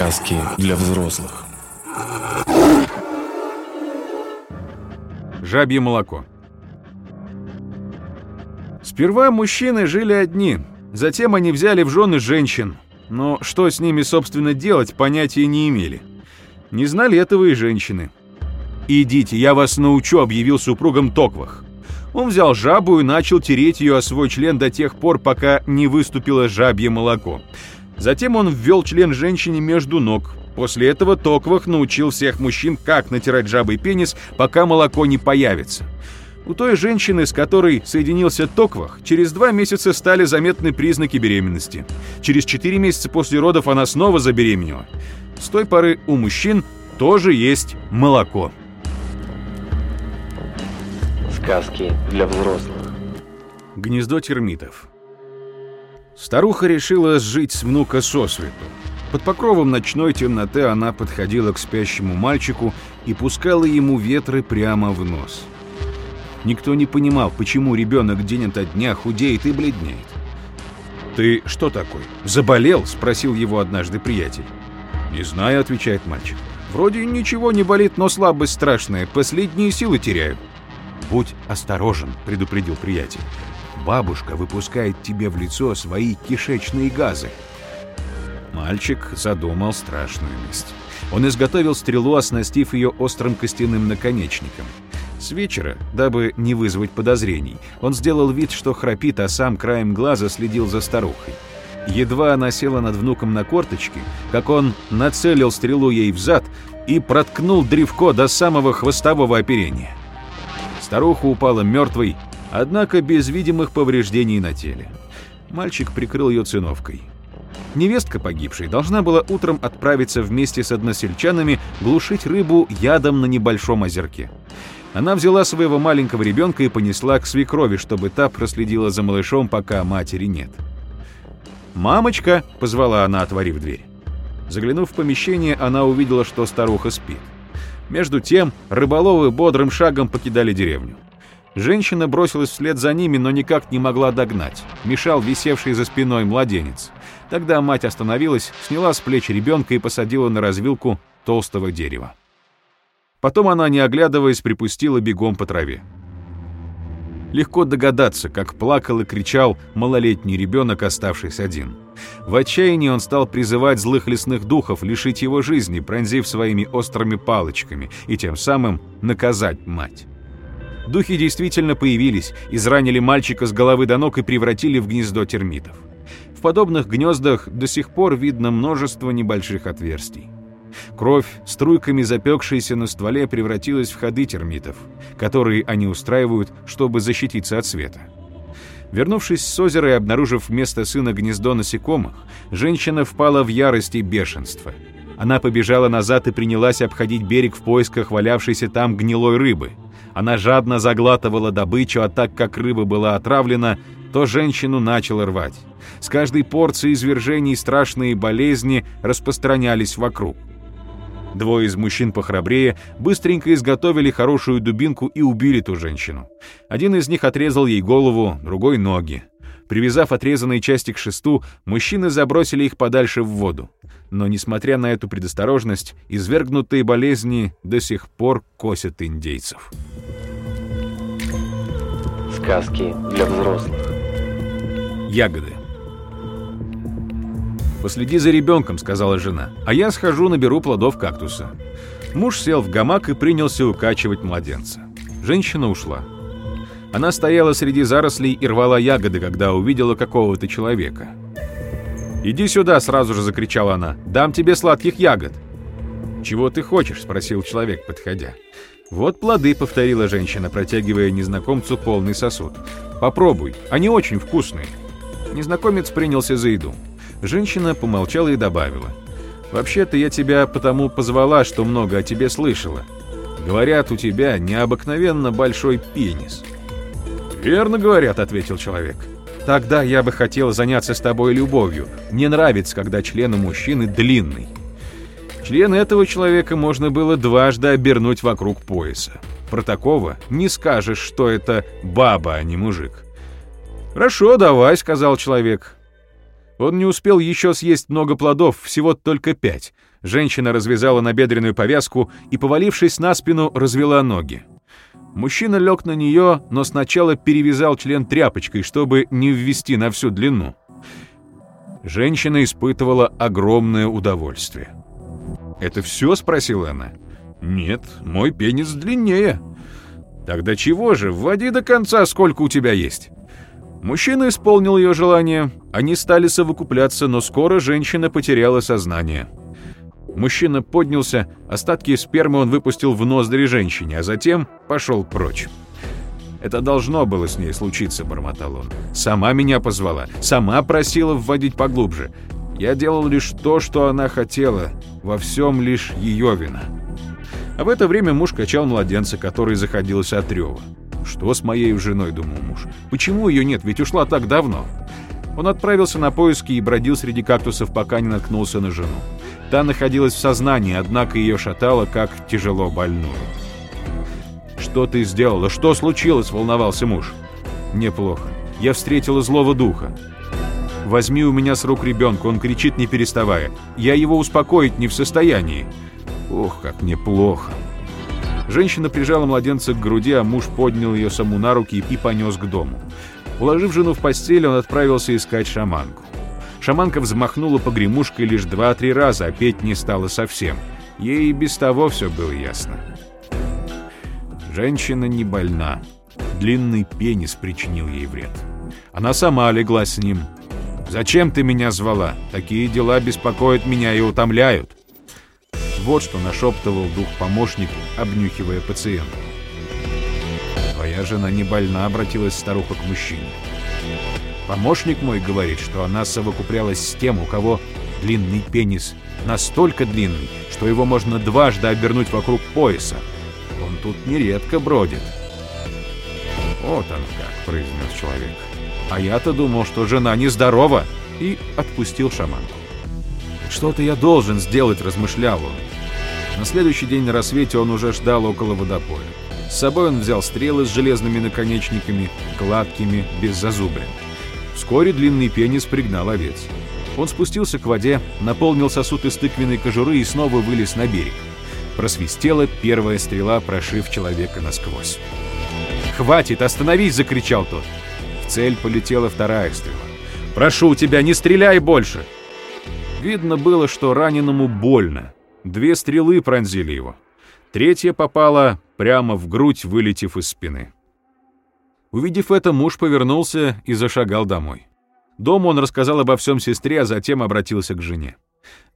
Сказки для взрослых. Жабье молоко. Сперва мужчины жили одни, затем они взяли в жены женщин, но что с ними, собственно, делать, понятия не имели. Не знали этого и женщины. «Идите, я вас научу», — объявил супругам Токвах. Он взял жабу и начал тереть ее о свой член до тех пор, пока не выступило жабье молоко. Затем он ввел член женщине между ног. После этого Токвах научил всех мужчин, как натирать жабой пенис, пока молоко не появится. У той женщины, с которой соединился Токвах, через два месяца стали заметны признаки беременности. Через четыре месяца после родов она снова забеременела. С той поры у мужчин тоже есть молоко. Сказки для взрослых. Гнездо термитов. Старуха решила сжить с внука сосвету. Под покровом ночной темноты она подходила к спящему мальчику и пускала ему ветры прямо в нос. Никто не понимал, почему ребенок день ото дня худеет и бледнеет. «Ты что такой? Заболел?» – спросил его однажды приятель. «Не знаю», – отвечает мальчик. «Вроде ничего не болит, но слабость страшная, последние силы теряю». «Будь осторожен», — предупредил приятель. «Бабушка выпускает тебе в лицо свои кишечные газы». Мальчик задумал страшную месть. Он изготовил стрелу, оснастив ее острым костяным наконечником. С вечера, дабы не вызвать подозрений, он сделал вид, что храпит, а сам краем глаза следил за старухой. Едва она села над внуком на корточки, как он нацелил стрелу ей в зад и проткнул древко до самого хвостового оперения. Старуха упала мертвой, однако без видимых повреждений на теле. Мальчик прикрыл ее циновкой. Невестка погибшей должна была утром отправиться вместе с односельчанами глушить рыбу ядом на небольшом озерке. Она взяла своего маленького ребенка и понесла к свекрови, чтобы та проследила за малышом, пока матери нет. «Мамочка!» — позвала она, отворив дверь. Заглянув в помещение, она увидела, что старуха спит. Между тем рыболовы бодрым шагом покидали деревню. Женщина бросилась вслед за ними, но никак не могла догнать. Мешал висевший за спиной младенец. Тогда мать остановилась, сняла с плеч ребенка и посадила на развилку толстого дерева. Потом она, не оглядываясь, припустила бегом по траве. Легко догадаться, как плакал и кричал малолетний ребенок, оставшись один. В отчаянии он стал призывать злых лесных духов лишить его жизни, пронзив своими острыми палочками, и тем самым наказать мать. Духи действительно появились, изранили мальчика с головы до ног и превратили в гнездо термитов. В подобных гнездах до сих пор видно множество небольших отверстий. Кровь, струйками запекшаяся на стволе, превратилась в ходы термитов, которые они устраивают, чтобы защититься от света. Вернувшись с озера и обнаружив вместо сына гнездо насекомых, женщина впала в ярость и бешенство. Она побежала назад и принялась обходить берег в поисках валявшейся там гнилой рыбы. Она жадно заглатывала добычу, а так как рыба была отравлена, то женщину начало рвать. С каждой порцией извержений страшные болезни распространялись вокруг. Двое из мужчин похрабрее быстренько изготовили хорошую дубинку и убили ту женщину. Один из них отрезал ей голову, другой — ноги. Привязав отрезанные части к шесту, мужчины забросили их подальше в воду. Но, несмотря на эту предосторожность, извергнутые болезни до сих пор косят индейцев. Сказки для взрослых. Ягоды. «Последи за ребенком», — сказала жена, «а я схожу наберу плодов кактуса». Муж сел в гамак и принялся укачивать младенца. Женщина ушла. Она стояла среди зарослей и рвала ягоды, когда увидела какого-то человека. «Иди сюда!» — сразу же закричала она. «Дам тебе сладких ягод!» «Чего ты хочешь?» — спросил человек, подходя. «Вот плоды», — повторила женщина, протягивая незнакомцу полный сосуд. «Попробуй, они очень вкусные». Незнакомец принялся за еду. Женщина помолчала и добавила. «Вообще-то я тебя потому позвала, что много о тебе слышала. Говорят, у тебя необыкновенно большой пенис». «Верно говорят», — ответил человек. «Тогда я бы хотел заняться с тобой любовью. Мне нравится, когда член у мужчины длинный». Член этого человека можно было дважды обернуть вокруг пояса. Про такого не скажешь, что это баба, а не мужик. «Хорошо, давай», — сказал человек. Он не успел еще съесть много плодов, всего только пять. Женщина развязала набедренную повязку и, повалившись на спину, развела ноги. Мужчина лег на нее, но сначала перевязал член тряпочкой, чтобы не ввести на всю длину. Женщина испытывала огромное удовольствие. «Это все?» — спросила она. «Нет, мой пенис длиннее». «Тогда чего же? Вводи до конца, сколько у тебя есть». Мужчина исполнил ее желание. Они стали совокупляться, но скоро женщина потеряла сознание. Мужчина поднялся, остатки спермы он выпустил в ноздри женщине, а затем пошел прочь. «Это должно было с ней случиться», — бормотал он. «Сама меня позвала, сама просила вводить поглубже. Я делал лишь то, что она хотела, во всем лишь ее вина». А в это время муж качал младенца, который заходился от рева. «Что с моей женой?» — думал муж. «Почему ее нет? Ведь ушла так давно». Он отправился на поиски и бродил среди кактусов, пока не наткнулся на жену. Та находилась в сознании, однако ее шатало, как тяжело больную. «Что ты сделала? Что случилось?» — волновался муж. «Неплохо. Я встретила злого духа. Возьми у меня с рук ребенка, он кричит не переставая. Я его успокоить не в состоянии. Ох, как мне плохо. Женщина прижала младенца к груди, а муж поднял ее саму на руки и понес к дому. Уложив жену в постель, он отправился искать шаманку. Шаманка взмахнула погремушкой лишь два-три раза, а петь не стала совсем. Ей и без того все было ясно. Женщина не больна. Длинный пенис причинил ей вред. Она сама легла с ним. «Зачем ты меня звала? Такие дела беспокоят меня и утомляют». Вот что нашептывал дух-помощник, обнюхивая пациента. «Твоя жена не больна», — обратилась старуха к мужчине. Помощник мой говорит, что она совокуплялась с тем, у кого длинный пенис настолько длинный, что его можно дважды обернуть вокруг пояса. Он тут нередко бродит. «Вот он как», — произнес человек. «А я-то думал, что жена нездорова», и отпустил шаманку. «Что-то я должен сделать», — размышлял он. На следующий день на рассвете он уже ждал около водопоя. С собой он взял стрелы с железными наконечниками, гладкими, без зазубрин. Вскоре длинный пенис пригнал овец. Он спустился к воде, наполнил сосуд из тыквенной кожуры и снова вылез на берег. Просвистела первая стрела, прошив человека насквозь. «Хватит, остановись!» — закричал тот. В цель полетела вторая стрела. «Прошу тебя, не стреляй больше!» Видно было, что раненому больно. Две стрелы пронзили его. Третья попала прямо в грудь, вылетев из спины. Увидев это, муж повернулся и зашагал домой. Дома он рассказал обо всем сестре, а затем обратился к жене.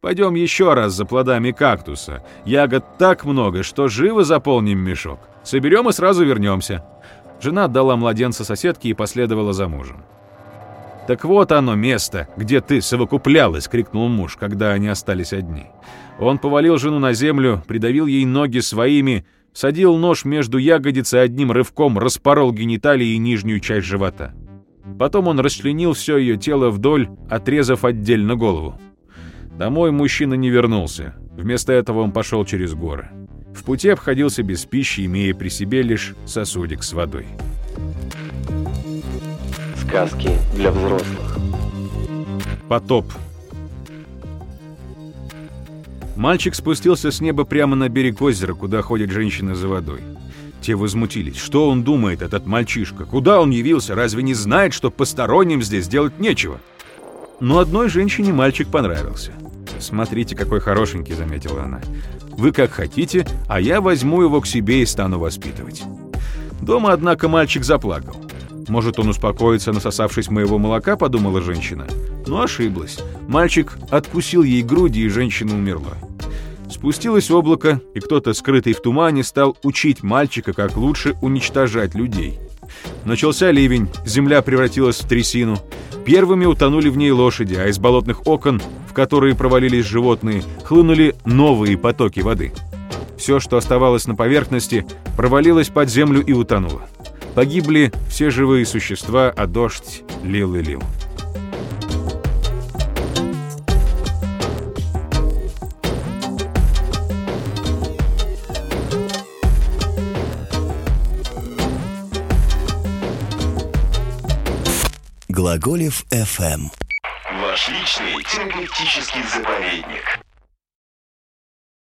«Пойдем еще раз за плодами кактуса. Ягод так много, что живо заполним мешок. Соберем и сразу вернемся». Жена отдала младенца соседке и последовала за мужем. «Так вот оно место, где ты совокуплялась!» — крикнул муж, когда они остались одни. Он повалил жену на землю, придавил ей ноги своими, Садил нож между ягодиц и одним рывком распорол гениталии и нижнюю часть живота. Потом он расчленил все ее тело вдоль, отрезав отдельно голову. Домой мужчина не вернулся. Вместо этого он пошел через горы. В пути обходился без пищи, имея при себе лишь сосудик с водой. Сказки для взрослых. Потоп Мальчик спустился с неба прямо на берег озера, куда ходят женщины за водой. Те возмутились. Что он думает, этот мальчишка? Куда он явился? Разве не знает, что посторонним здесь делать нечего? Но одной женщине мальчик понравился. «Смотрите, какой хорошенький», — заметила она. «Вы как хотите, а я возьму его к себе и стану воспитывать». Дома, однако, мальчик заплакал. «Может, он успокоится, насосавшись моего молока?» — подумала женщина. Но ошиблась. Мальчик откусил ей груди, и женщина умерла. Спустилось облако, и кто-то, скрытый в тумане, стал учить мальчика, как лучше уничтожать людей. Начался ливень, земля превратилась в трясину. Первыми утонули в ней лошади, а из болотных окон, в которые провалились животные, хлынули новые потоки воды. Все, что оставалось на поверхности, провалилось под землю и утонуло. Погибли все живые существа, а дождь лил и лил. Глаголев FM. Ваш личный терапевтический заповедник.